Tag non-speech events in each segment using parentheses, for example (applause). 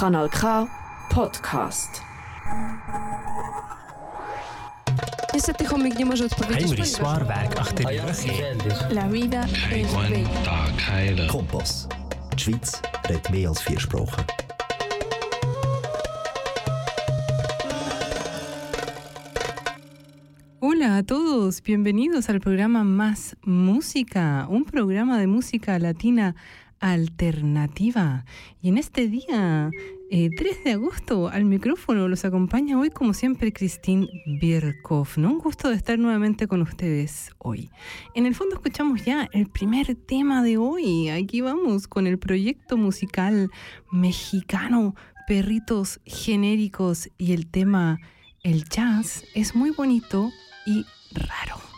Kanal K Podcast. Niestety chomik nie może odpowiedzieć, Henry Swarberg Rüche. La vida es bella. Tag heilen. Kompass. Die Schweiz redet mehr als vier Sprachen. Hola a todos, bienvenidos al programa Más Música, un programa de música latina alternativa. Y en este día, eh, 3 de agosto, al micrófono los acompaña hoy como siempre Christine Birkhoff. ¿no? Un gusto de estar nuevamente con ustedes hoy. En el fondo escuchamos ya el primer tema de hoy. Aquí vamos con el proyecto musical mexicano Perritos Genéricos y el tema El jazz es muy bonito y raro.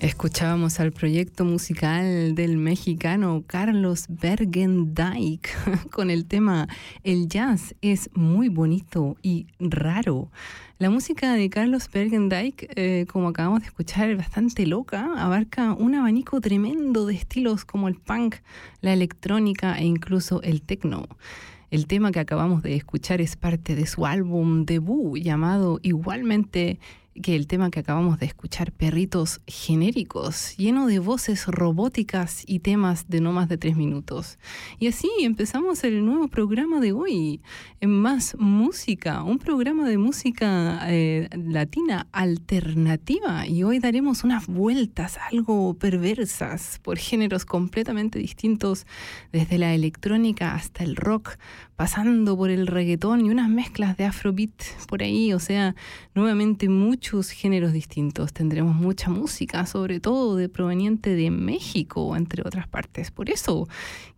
Escuchábamos al proyecto musical del mexicano Carlos Bergendijk (laughs) con el tema El jazz es muy bonito y raro. La música de Carlos Bergendijk, eh, como acabamos de escuchar, es bastante loca, abarca un abanico tremendo de estilos como el punk, la electrónica e incluso el techno. El tema que acabamos de escuchar es parte de su álbum debut llamado igualmente que el tema que acabamos de escuchar, Perritos Genéricos, lleno de voces robóticas y temas de no más de tres minutos. Y así empezamos el nuevo programa de hoy, en Más Música, un programa de música eh, latina alternativa. Y hoy daremos unas vueltas algo perversas por géneros completamente distintos, desde la electrónica hasta el rock, pasando por el reggaetón y unas mezclas de afrobeat por ahí, o sea, nuevamente mucho muchos géneros distintos. Tendremos mucha música, sobre todo de proveniente de México, entre otras partes. Por eso,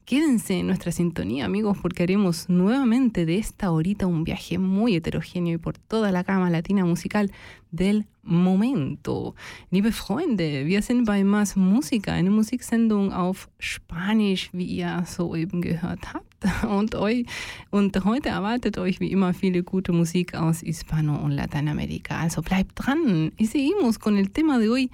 quédense en nuestra sintonía, amigos, porque haremos nuevamente de esta horita un viaje muy heterogéneo y por toda la cama latina musical del Momento. Liebe Freunde, wir sind bei Más Musica, eine Musiksendung auf Spanisch, wie ihr soeben gehört habt. (laughs) Und, euch, und heute erwartet euch wie immer viele gute Musik aus Hispano und Latinoamérica. Also bleibt dran. Y seguimos con el tema de hoy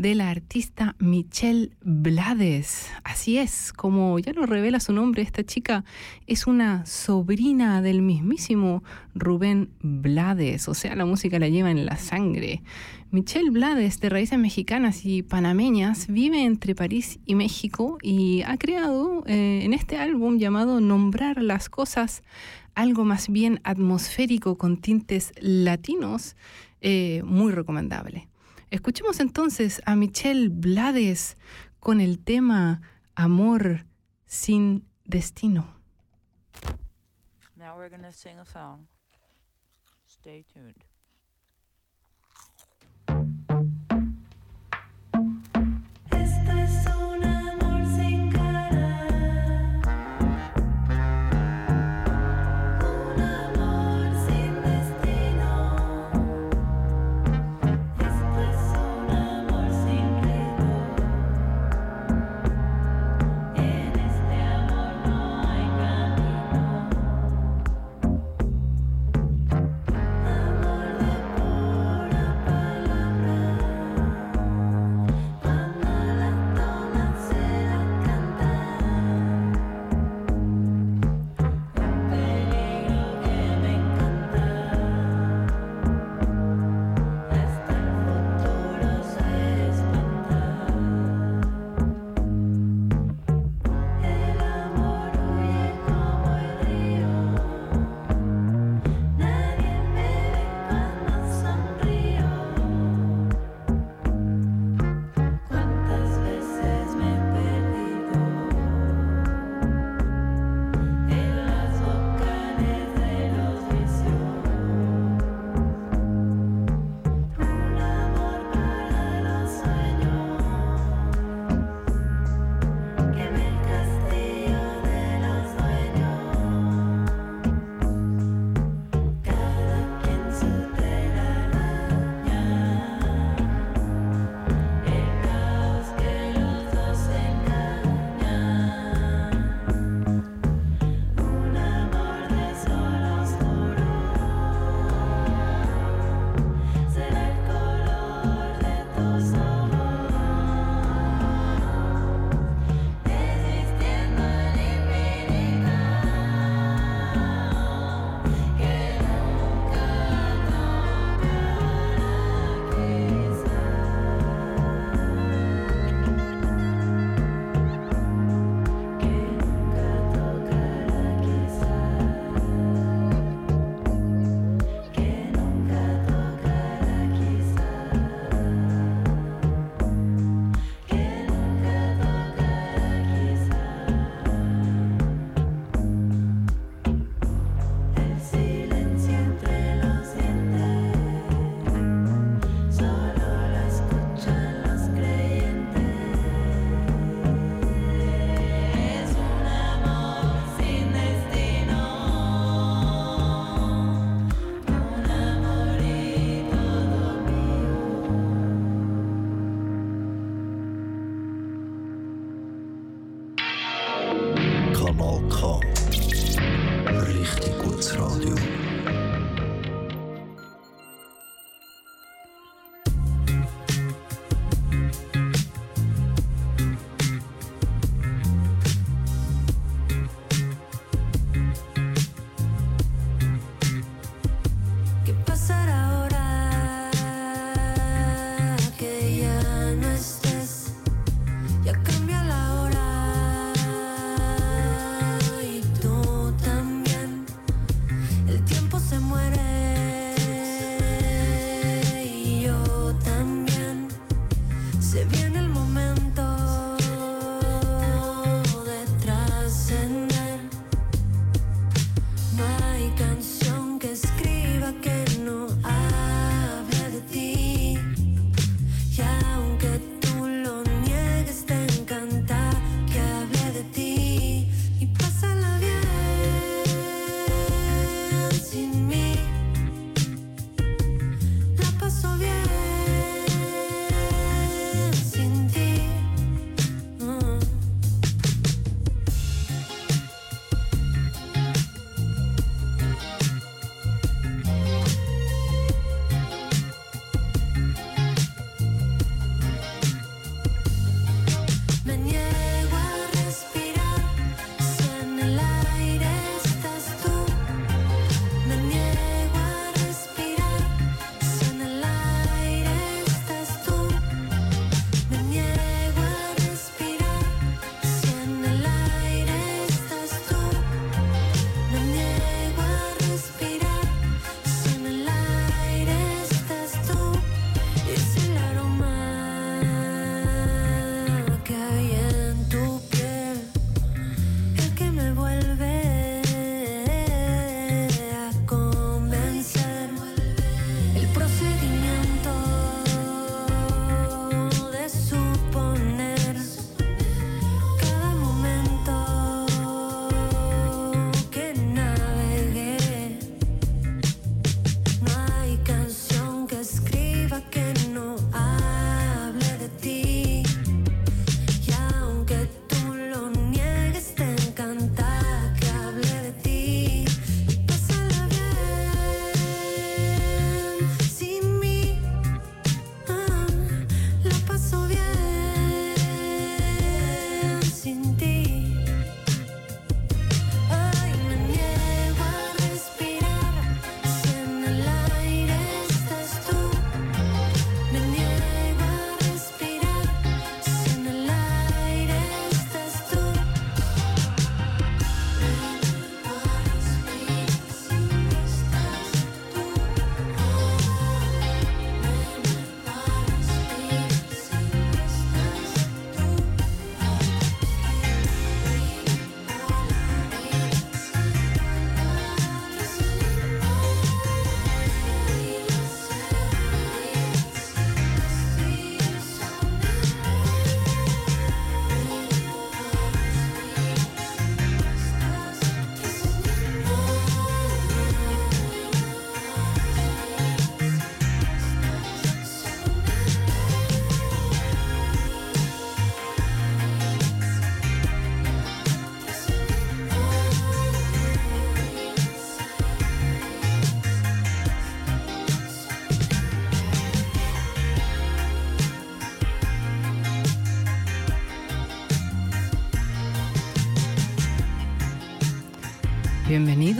de la artista Michelle Blades. Así es, como ya lo revela su nombre, esta chica es una sobrina del mismísimo Rubén Blades. O sea, la música la lleva en la sangre. Michelle Blades, de raíces mexicanas y panameñas, vive entre París y México y ha creado eh, en este álbum llamado Nombrar las Cosas algo más bien atmosférico con tintes latinos, eh, muy recomendable. Escuchemos entonces a Michelle Blades con el tema Amor sin destino.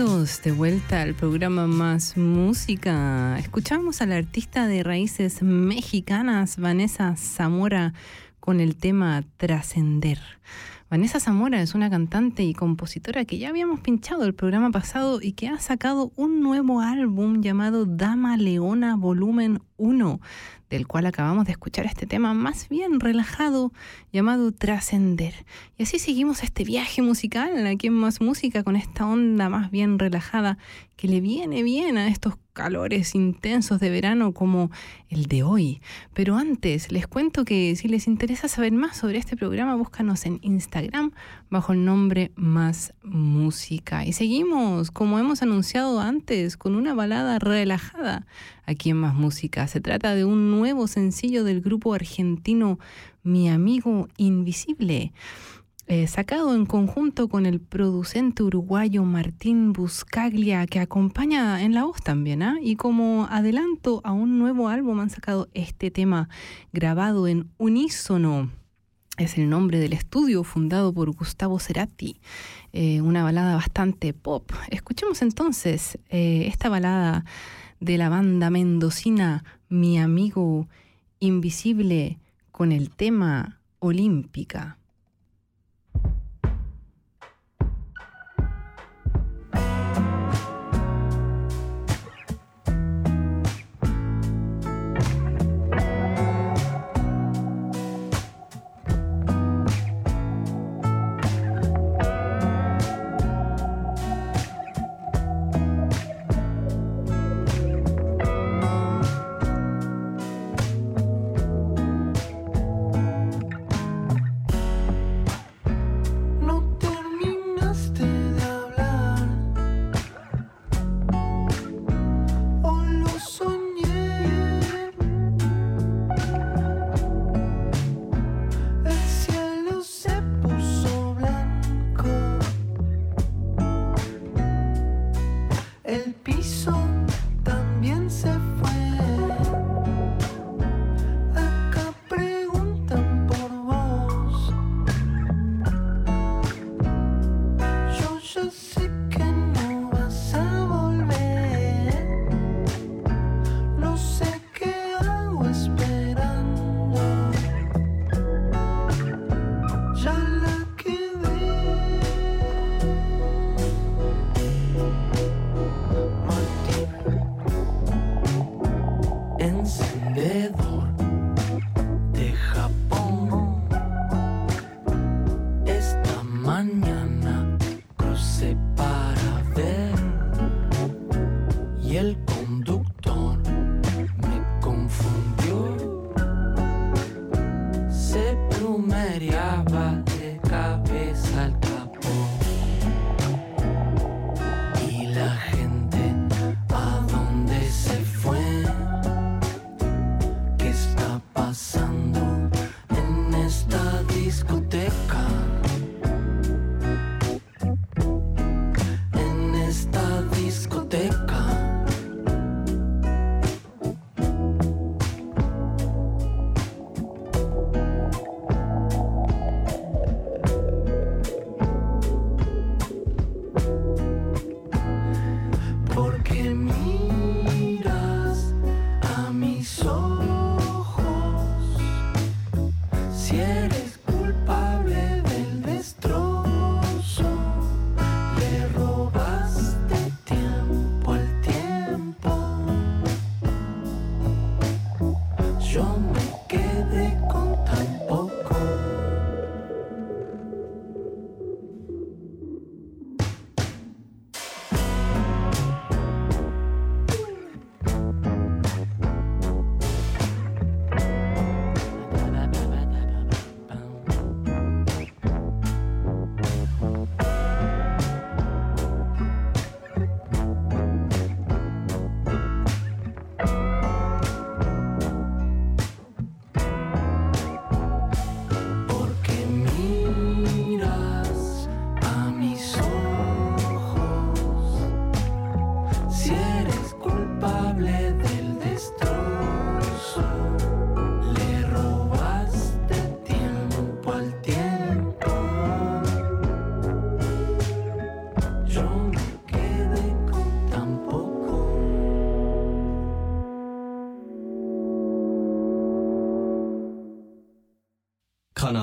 Bienvenidos de vuelta al programa Más Música. Escuchamos a la artista de raíces mexicanas Vanessa Zamora con el tema Trascender. Vanessa Zamora es una cantante y compositora que ya habíamos pinchado el programa pasado y que ha sacado un nuevo álbum llamado Dama Leona Volumen 1, del cual acabamos de escuchar este tema más bien relajado llamado Trascender. Y así seguimos este viaje musical aquí en Más Música con esta onda más bien relajada que le viene bien a estos calores intensos de verano como el de hoy. Pero antes les cuento que si les interesa saber más sobre este programa, búscanos en Instagram bajo el nombre Más Música. Y seguimos, como hemos anunciado antes, con una balada relajada aquí en Más Música. Se trata de un nuevo sencillo del grupo argentino Mi Amigo Invisible. eh, sacado en conjunto con el producente uruguayo Martín Buscaglia, que acompaña en la voz también, ¿ah? y como adelanto a un nuevo álbum han sacado este tema grabado en unísono. Es el nombre del estudio fundado por Gustavo Cerati, eh, una balada bastante pop. Escuchemos entonces eh, esta balada de la banda mendocina Mi Amigo Invisible con el tema Olímpica. A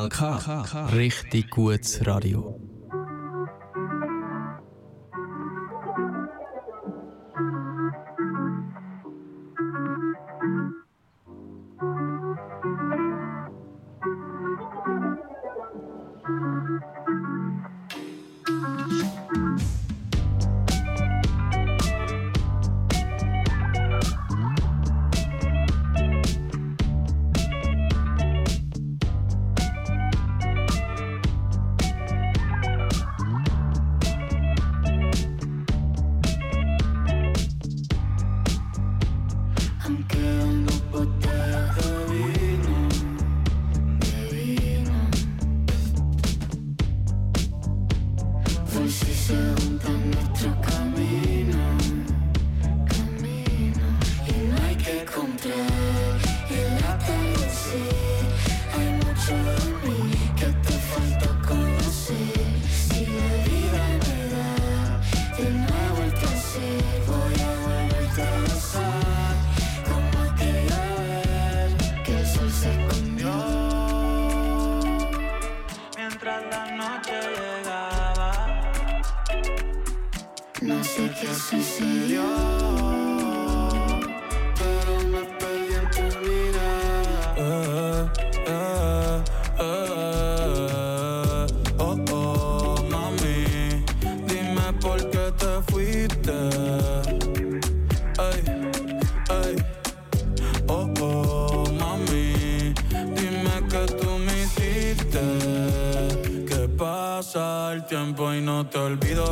KK. Richtig gutes Radio. no te olvido.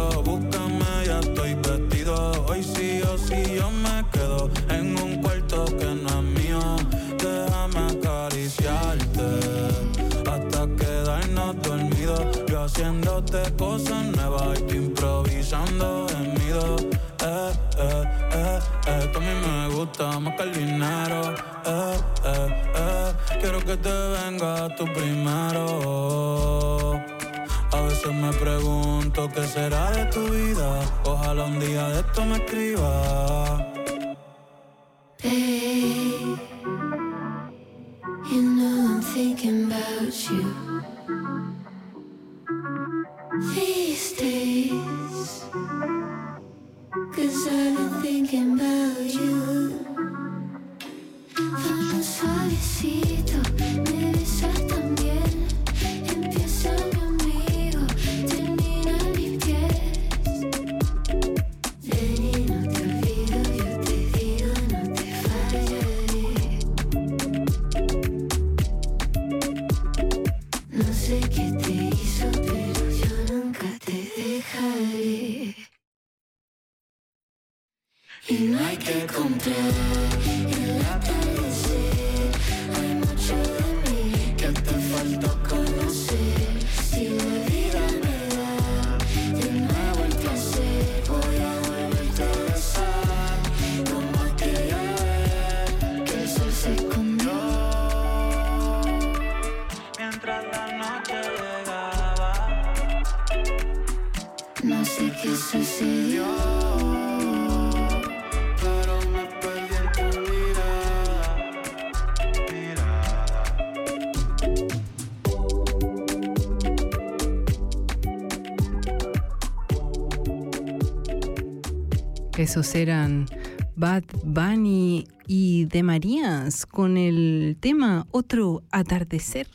you. Esos eran Bad Bunny y De Marías con el tema Otro Atardecer.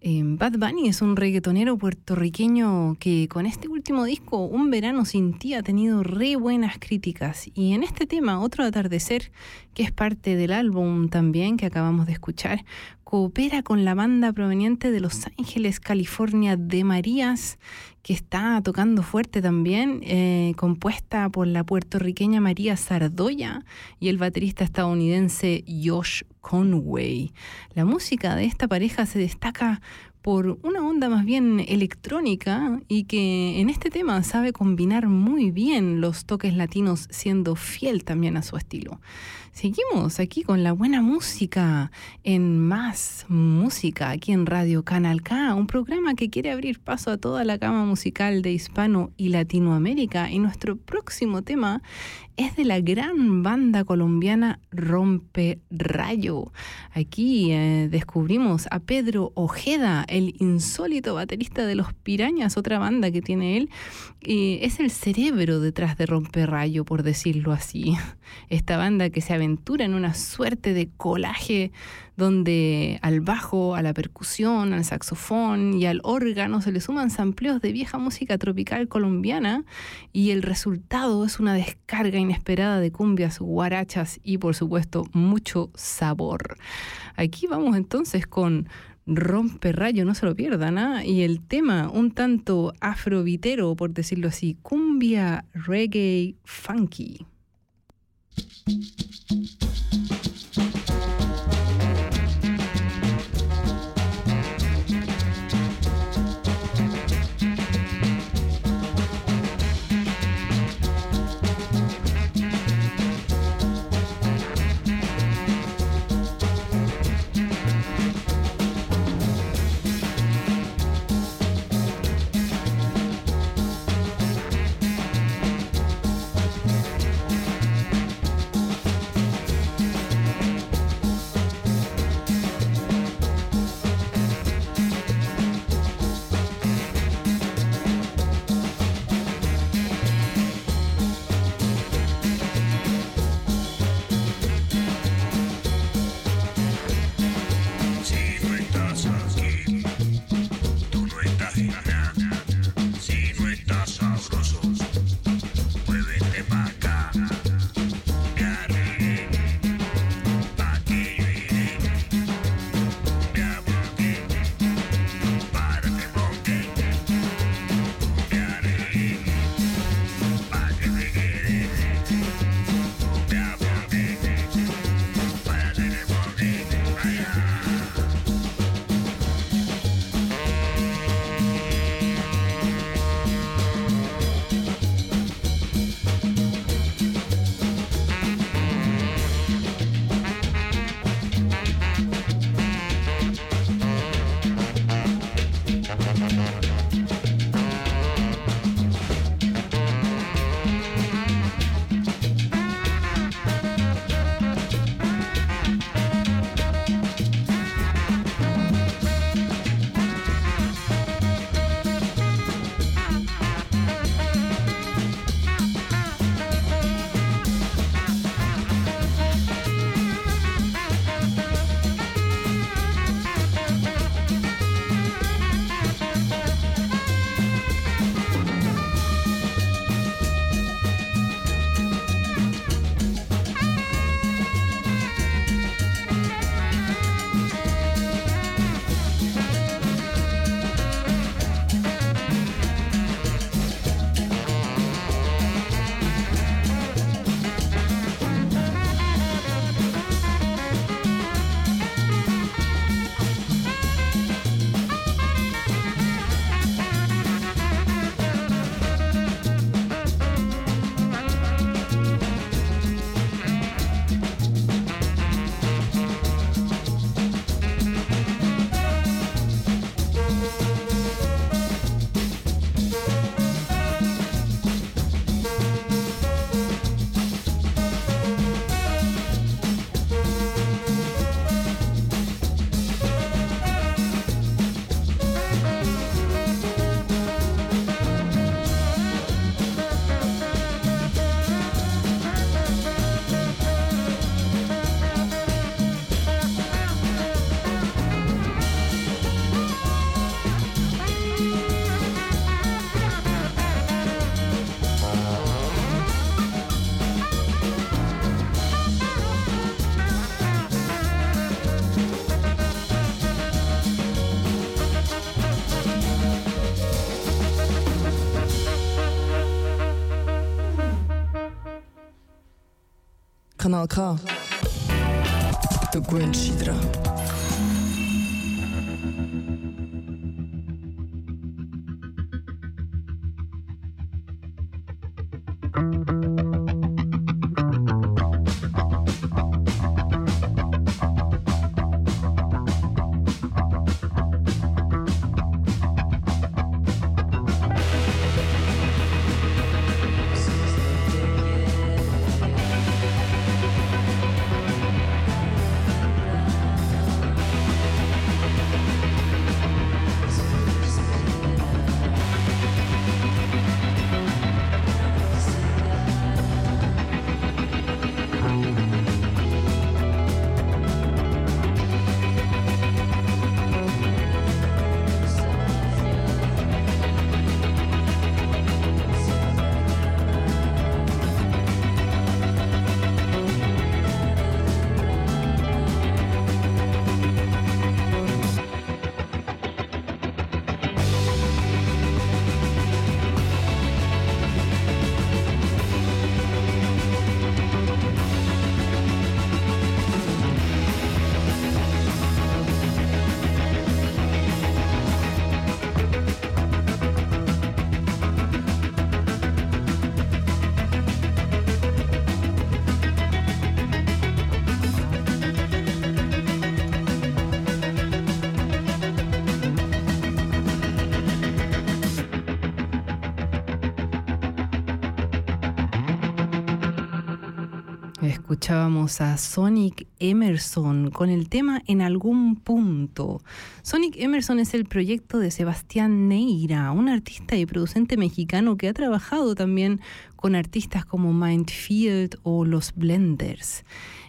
Em, Bad Bunny es un reggaetonero puertorriqueño que con este último disco, Un verano sin ti, ha tenido re buenas críticas. Y en este tema, Otro Atardecer, que es parte del álbum también que acabamos de escuchar, coopera con la banda proveniente de Los Ángeles, California, de Marías que está tocando fuerte también, eh, compuesta por la puertorriqueña María Sardoya y el baterista estadounidense Josh Conway. La música de esta pareja se destaca por una onda más bien electrónica y que en este tema sabe combinar muy bien los toques latinos siendo fiel también a su estilo. Seguimos aquí con la buena música en Más Música, aquí en Radio Canal K, un programa que quiere abrir paso a toda la gama musical de Hispano y Latinoamérica. Y nuestro próximo tema es de la gran banda colombiana Rompe Rayo. Aquí eh, descubrimos a Pedro Ojeda, el insólito baterista de Los Pirañas, otra banda que tiene él. Y es el cerebro detrás de Rompe Rayo, por decirlo así. (laughs) Esta banda que se aventura en una suerte de colaje donde al bajo, a la percusión, al saxofón y al órgano se le suman sampleos de vieja música tropical colombiana y el resultado es una descarga inesperada de cumbias, guarachas y por supuesto mucho sabor. Aquí vamos entonces con Rompe Rayo, no se lo pierdan, ¿ah? y el tema un tanto afrovitero, por decirlo así, cumbia reggae funky. うん。Kanal K. Der Gwenci dran. Escuchábamos a Sonic Emerson con el tema En algún punto. Sonic Emerson es el proyecto de Sebastián Neira, un artista y producente mexicano que ha trabajado también con artistas como Mindfield o Los Blenders.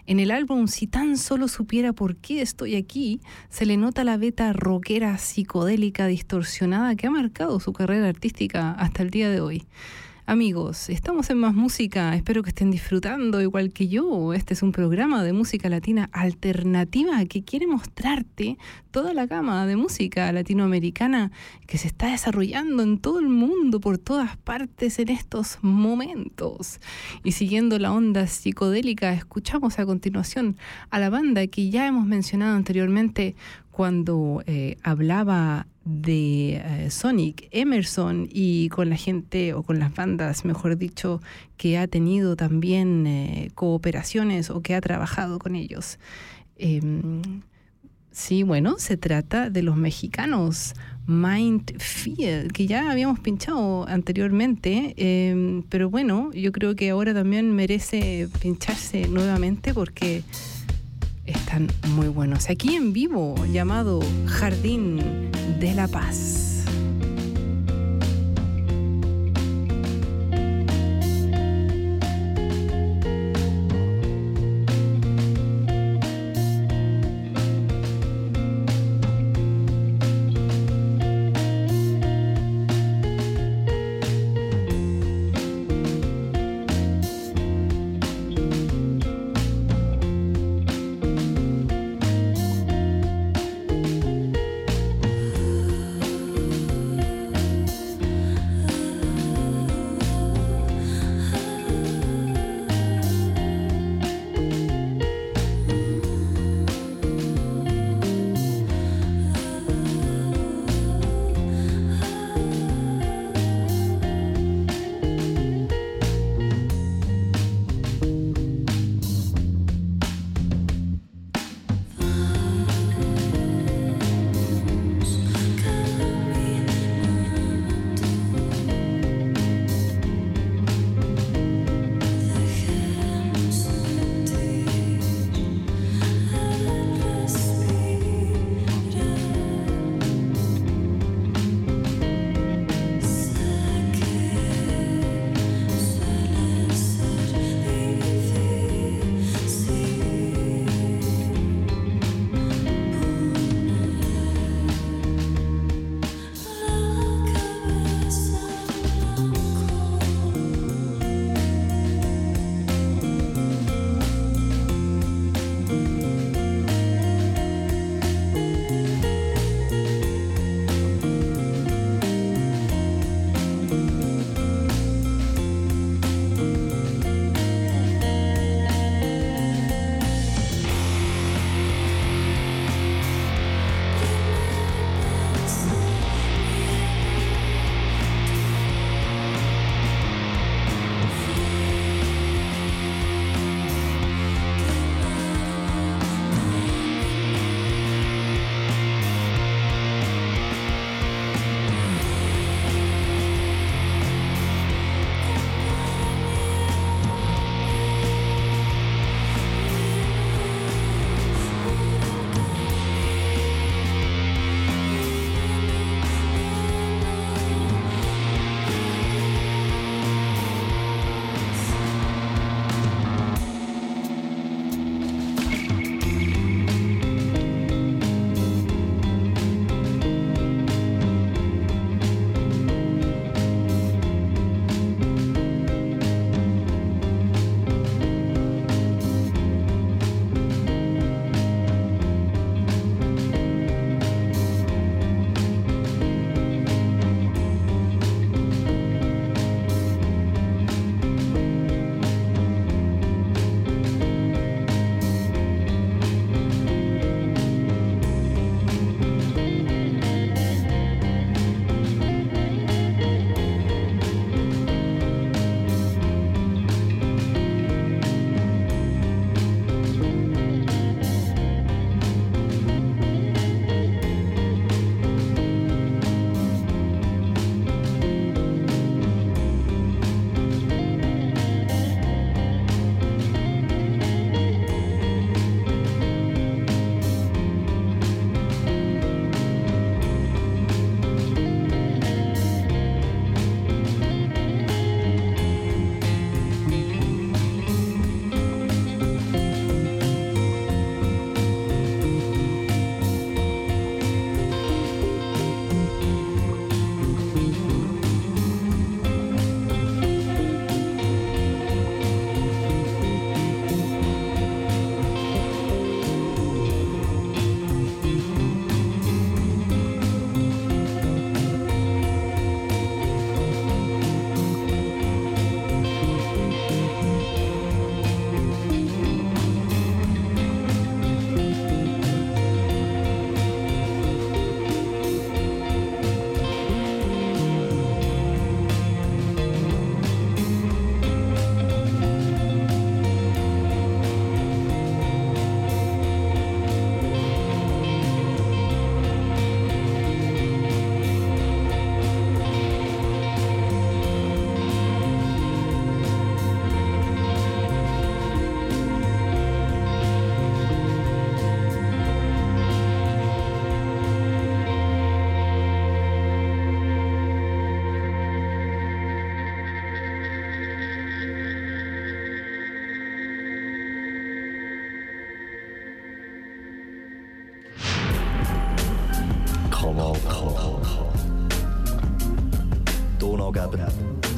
En el álbum Si tan solo supiera por qué estoy aquí, se le nota la beta rockera psicodélica distorsionada que ha marcado su carrera artística hasta el día de hoy. Amigos, estamos en Más Música, espero que estén disfrutando igual que yo. Este es un programa de música latina alternativa que quiere mostrarte toda la gama de música latinoamericana que se está desarrollando en todo el mundo, por todas partes en estos momentos. Y siguiendo la onda psicodélica, escuchamos a continuación a la banda que ya hemos mencionado anteriormente cuando eh, hablaba de eh, Sonic Emerson y con la gente o con las bandas, mejor dicho, que ha tenido también eh, cooperaciones o que ha trabajado con ellos. Sí, bueno, se trata de los mexicanos Mindfield, que ya habíamos pinchado anteriormente, em, pero bueno, yo creo que ahora también merece pincharse nuevamente porque están muy buenos. Aquí en vivo, llamado Jardín de la Paz.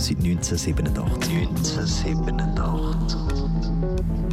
Seit 1987. 1987.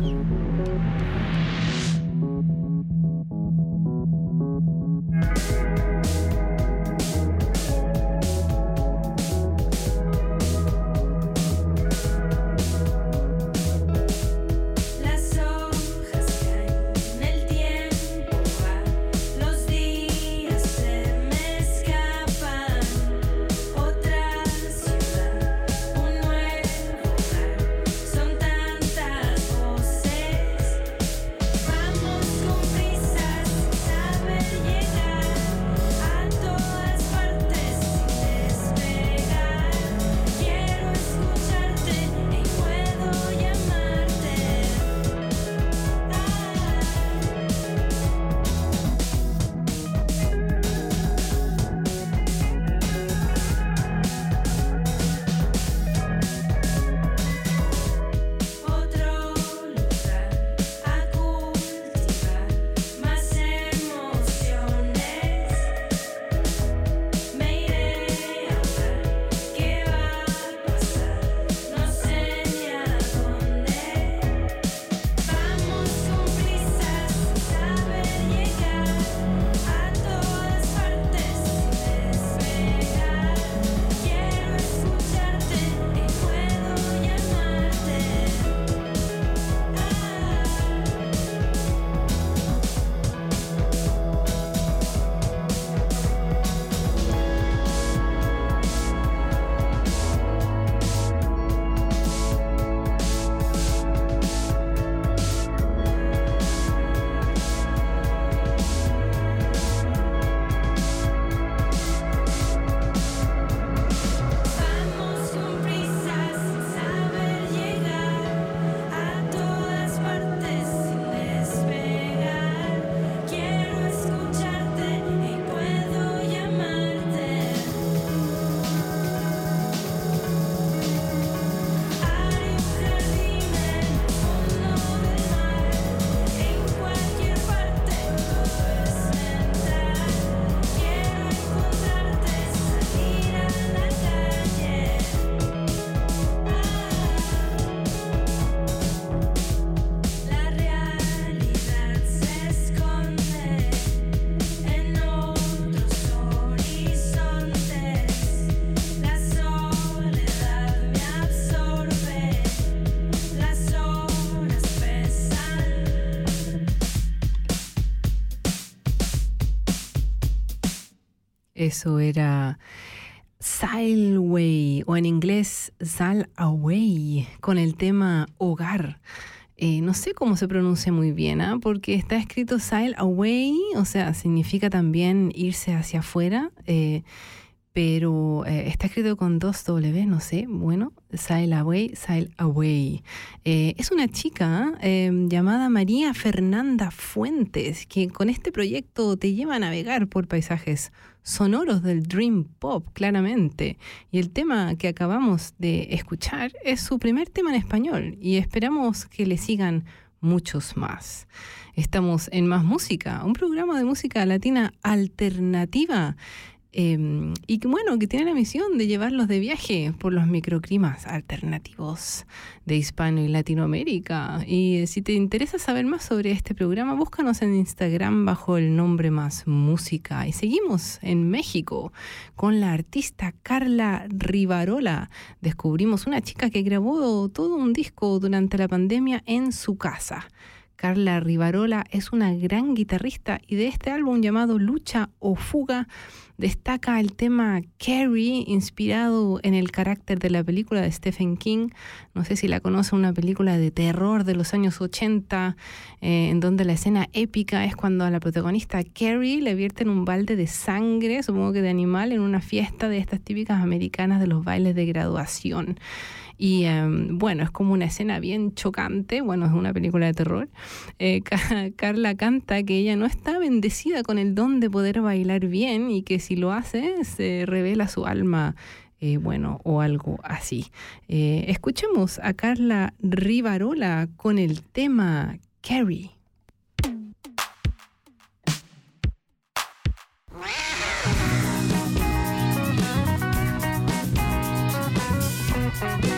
Eso era Sail Away o en inglés Sail Away con el tema hogar. Eh, no sé cómo se pronuncia muy bien, ¿ah? porque está escrito Sail Away, o sea, significa también irse hacia afuera, eh, pero eh, está escrito con dos W, no sé, bueno, Sail Away, Sail Away. Eh, es una chica eh, llamada María Fernanda Fuentes, que con este proyecto te lleva a navegar por paisajes sonoros del Dream Pop, claramente. Y el tema que acabamos de escuchar es su primer tema en español y esperamos que le sigan muchos más. Estamos en Más Música, un programa de música latina alternativa. Eh, y que bueno, que tiene la misión de llevarlos de viaje por los microclimas alternativos de Hispano y Latinoamérica. Y eh, si te interesa saber más sobre este programa, búscanos en Instagram bajo el nombre Más Música. Y seguimos en México con la artista Carla Rivarola. Descubrimos una chica que grabó todo un disco durante la pandemia en su casa. Carla Rivarola es una gran guitarrista y de este álbum llamado Lucha o Fuga destaca el tema Carrie, inspirado en el carácter de la película de Stephen King. No sé si la conoce, una película de terror de los años 80, eh, en donde la escena épica es cuando a la protagonista Carrie le vierten un balde de sangre, supongo que de animal, en una fiesta de estas típicas americanas de los bailes de graduación. Y em, bueno, es como una escena bien chocante, bueno, es una película de terror. Eh, (laughs) Carla canta que ella no está bendecida con el don de poder bailar bien y que si lo hace se revela su alma. Eh, bueno, o algo así. Eh, escuchemos a Carla Rivarola con el tema Carrie. (laughs)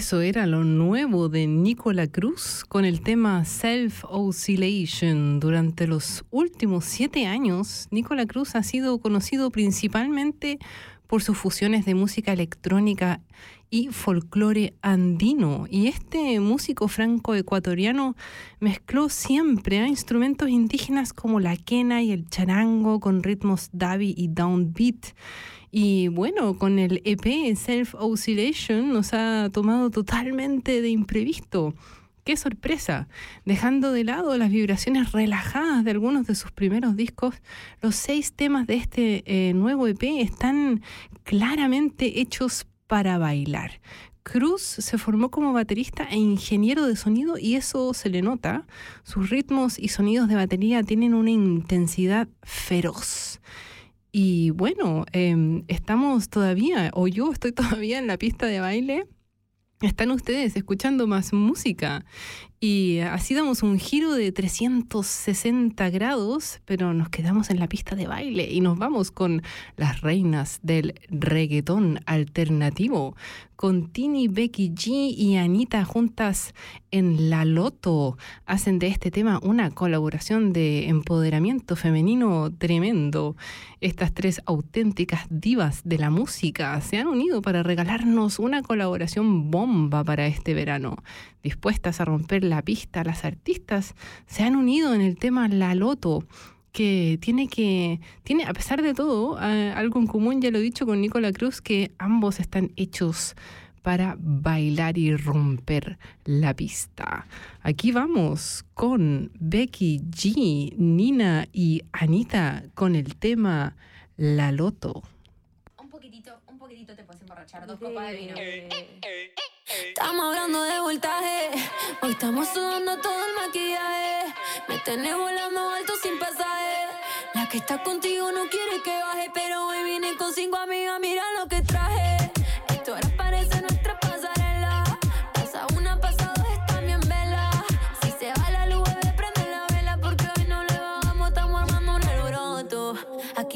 Eso era lo nuevo de Nicola Cruz con el tema Self Oscillation. Durante los últimos siete años, Nicola Cruz ha sido conocido principalmente por sus fusiones de música electrónica y folclore andino. Y este músico franco-ecuatoriano mezcló siempre a instrumentos indígenas como la quena y el charango con ritmos dabi y downbeat. Y bueno, con el EP Self Oscillation nos ha tomado totalmente de imprevisto. ¡Qué sorpresa! Dejando de lado las vibraciones relajadas de algunos de sus primeros discos, los seis temas de este eh, nuevo EP están claramente hechos para bailar. Cruz se formó como baterista e ingeniero de sonido y eso se le nota. Sus ritmos y sonidos de batería tienen una intensidad feroz. Y bueno, eh, estamos todavía, o yo estoy (laughs) todavía en la pista de baile. Están ustedes escuchando más música y así damos un giro de 360 grados, pero nos quedamos en la pista de baile y nos vamos con las reinas del reggaetón alternativo, con Tini, Becky G y Anita juntas en La Loto. Hacen de este tema una colaboración de empoderamiento femenino tremendo. Estas tres auténticas divas de la música se han unido para regalarnos una colaboración bomba para este verano. Dispuestas a romper la pista, las artistas se han unido en el tema La Loto que tiene que, tiene a pesar de todo, eh, algo en común, ya lo he dicho con Nicola Cruz, que ambos están hechos para bailar y romper la pista. Aquí vamos con Becky G, Nina y Anita con el tema La Loto. Poquitito te puedes emborrachar, dos copas de vino. Estamos hablando de voltaje. Hoy estamos sudando todo el maquillaje. Me tenés volando alto sin pasaje. La que está contigo no quiere que baje, pero hoy vine con cinco amigas. Mira lo que traje. Esto ahora parece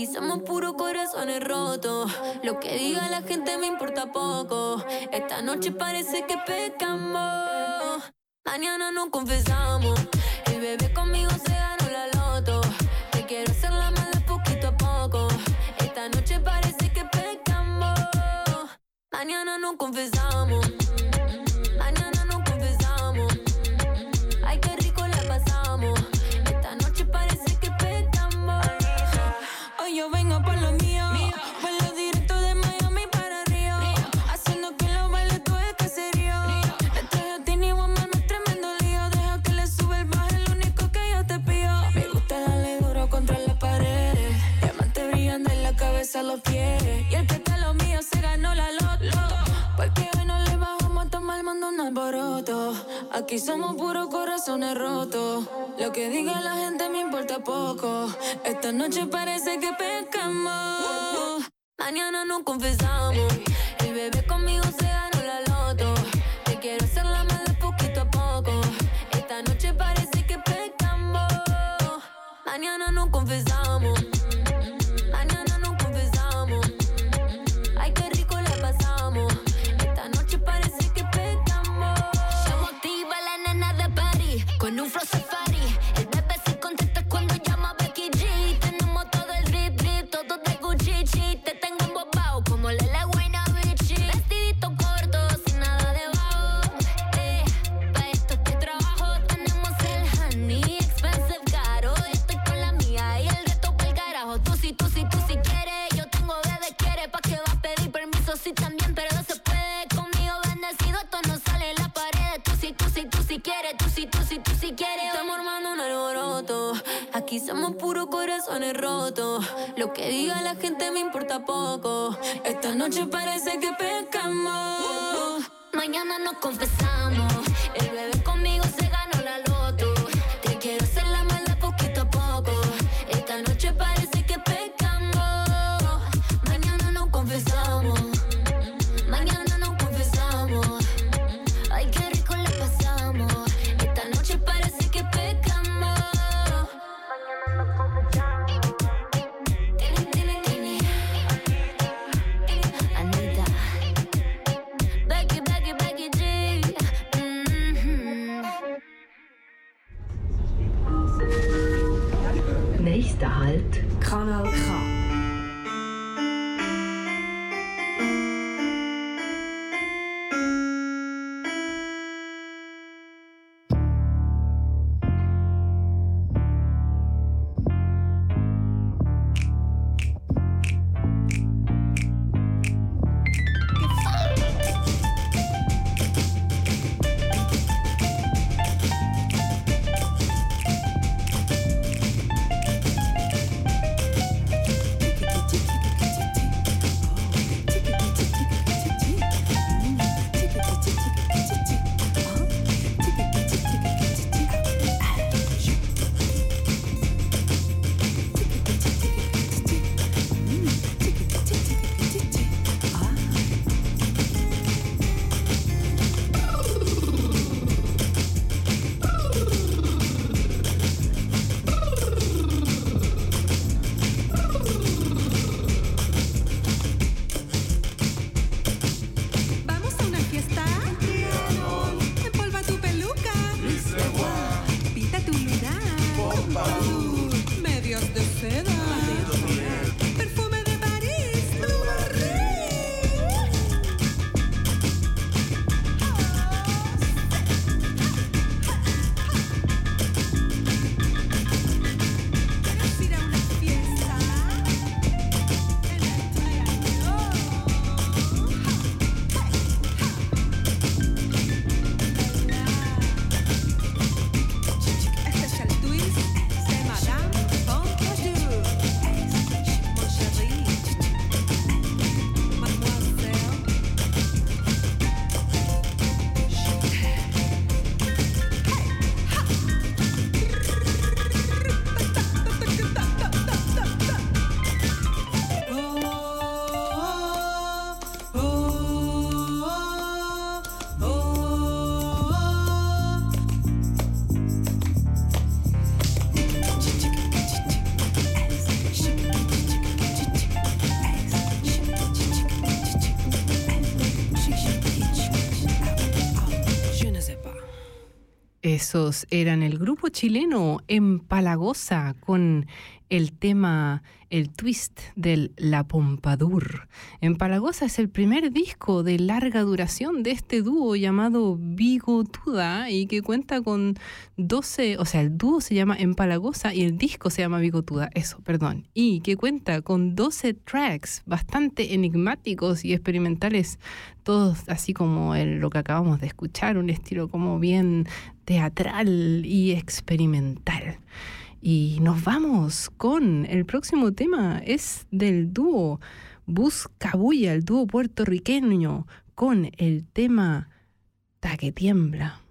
Somos puros corazones rotos. Lo que diga la gente me importa poco. Esta noche parece que pecamos. Mañana no confesamos. El bebé conmigo se ganó la loto. Te quiero hacer la mala poquito a poco. Esta noche parece que pecamos. Mañana no confesamos. Los pies. Y el que está lo mío se ganó la loto. Porque hoy no le bajamos a tomar mando un alboroto. Aquí somos puros corazones rotos. Lo que diga la gente me importa poco. Esta noche parece que pecamos. Mañana no confesamos. El bebé conmigo se ganó la loto. Te quiero hacer la mala poquito a poco. Esta noche parece que pecamos. Mañana no confesamos. Que diga la gente me importa poco. Esta noche parece que pecamos. Mañana nos confesamos. Esos eran el grupo chileno Empalagosa con el tema, el twist del La Pompadour. Empalagosa es el primer disco de larga duración de este dúo llamado Bigotuda y que cuenta con 12, o sea, el dúo se llama Empalagosa y el disco se llama Bigotuda, eso, perdón, y que cuenta con 12 tracks bastante enigmáticos y experimentales, todos así como el, lo que acabamos de escuchar, un estilo como bien teatral y experimental. Y nos vamos con el próximo tema, es del dúo Buscabulla, el dúo puertorriqueño, con el tema Ta que tiembla.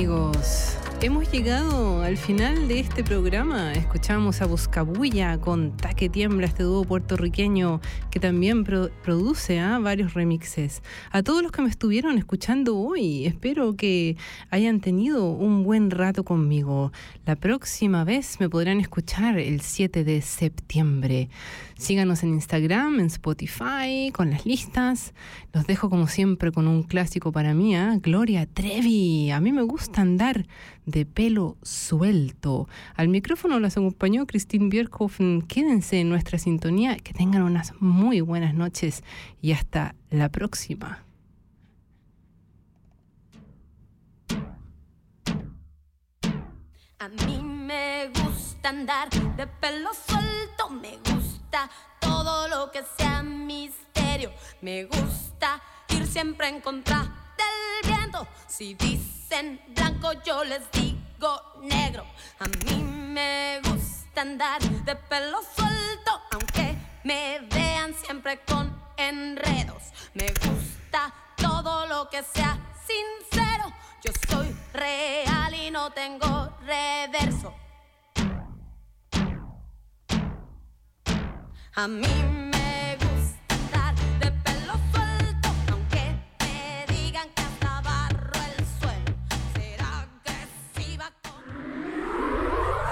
Amigos, hemos llegado al final de este programa. Escuchamos a Buscabulla con Taque Tiembla, este dúo puertorriqueño que también pro- produce ah, varios remixes. A todos los que me estuvieron escuchando hoy, espero que hayan tenido un buen rato conmigo. La próxima vez me podrán escuchar el 7 de septiembre. Síganos en Instagram, en Spotify, con las listas. Los dejo como siempre con un clásico para mí, ¿ah? Gloria Trevi. A mí me gusta andar de pelo suelto. Al micrófono las acompañó Christine Bierhofen. Quédense en nuestra sintonía, que tengan unas muy buenas noches y hasta la próxima. A mí me gusta andar de pelo suelto, me gusta todo lo que sea misterio, me gusta ir siempre en contra del viento. Si dicen blanco, yo les digo negro. A mí me gusta andar de pelo suelto, aunque me vean siempre con enredos. Me gusta todo lo que sea sincero. Yo soy real y no tengo reverso. A mí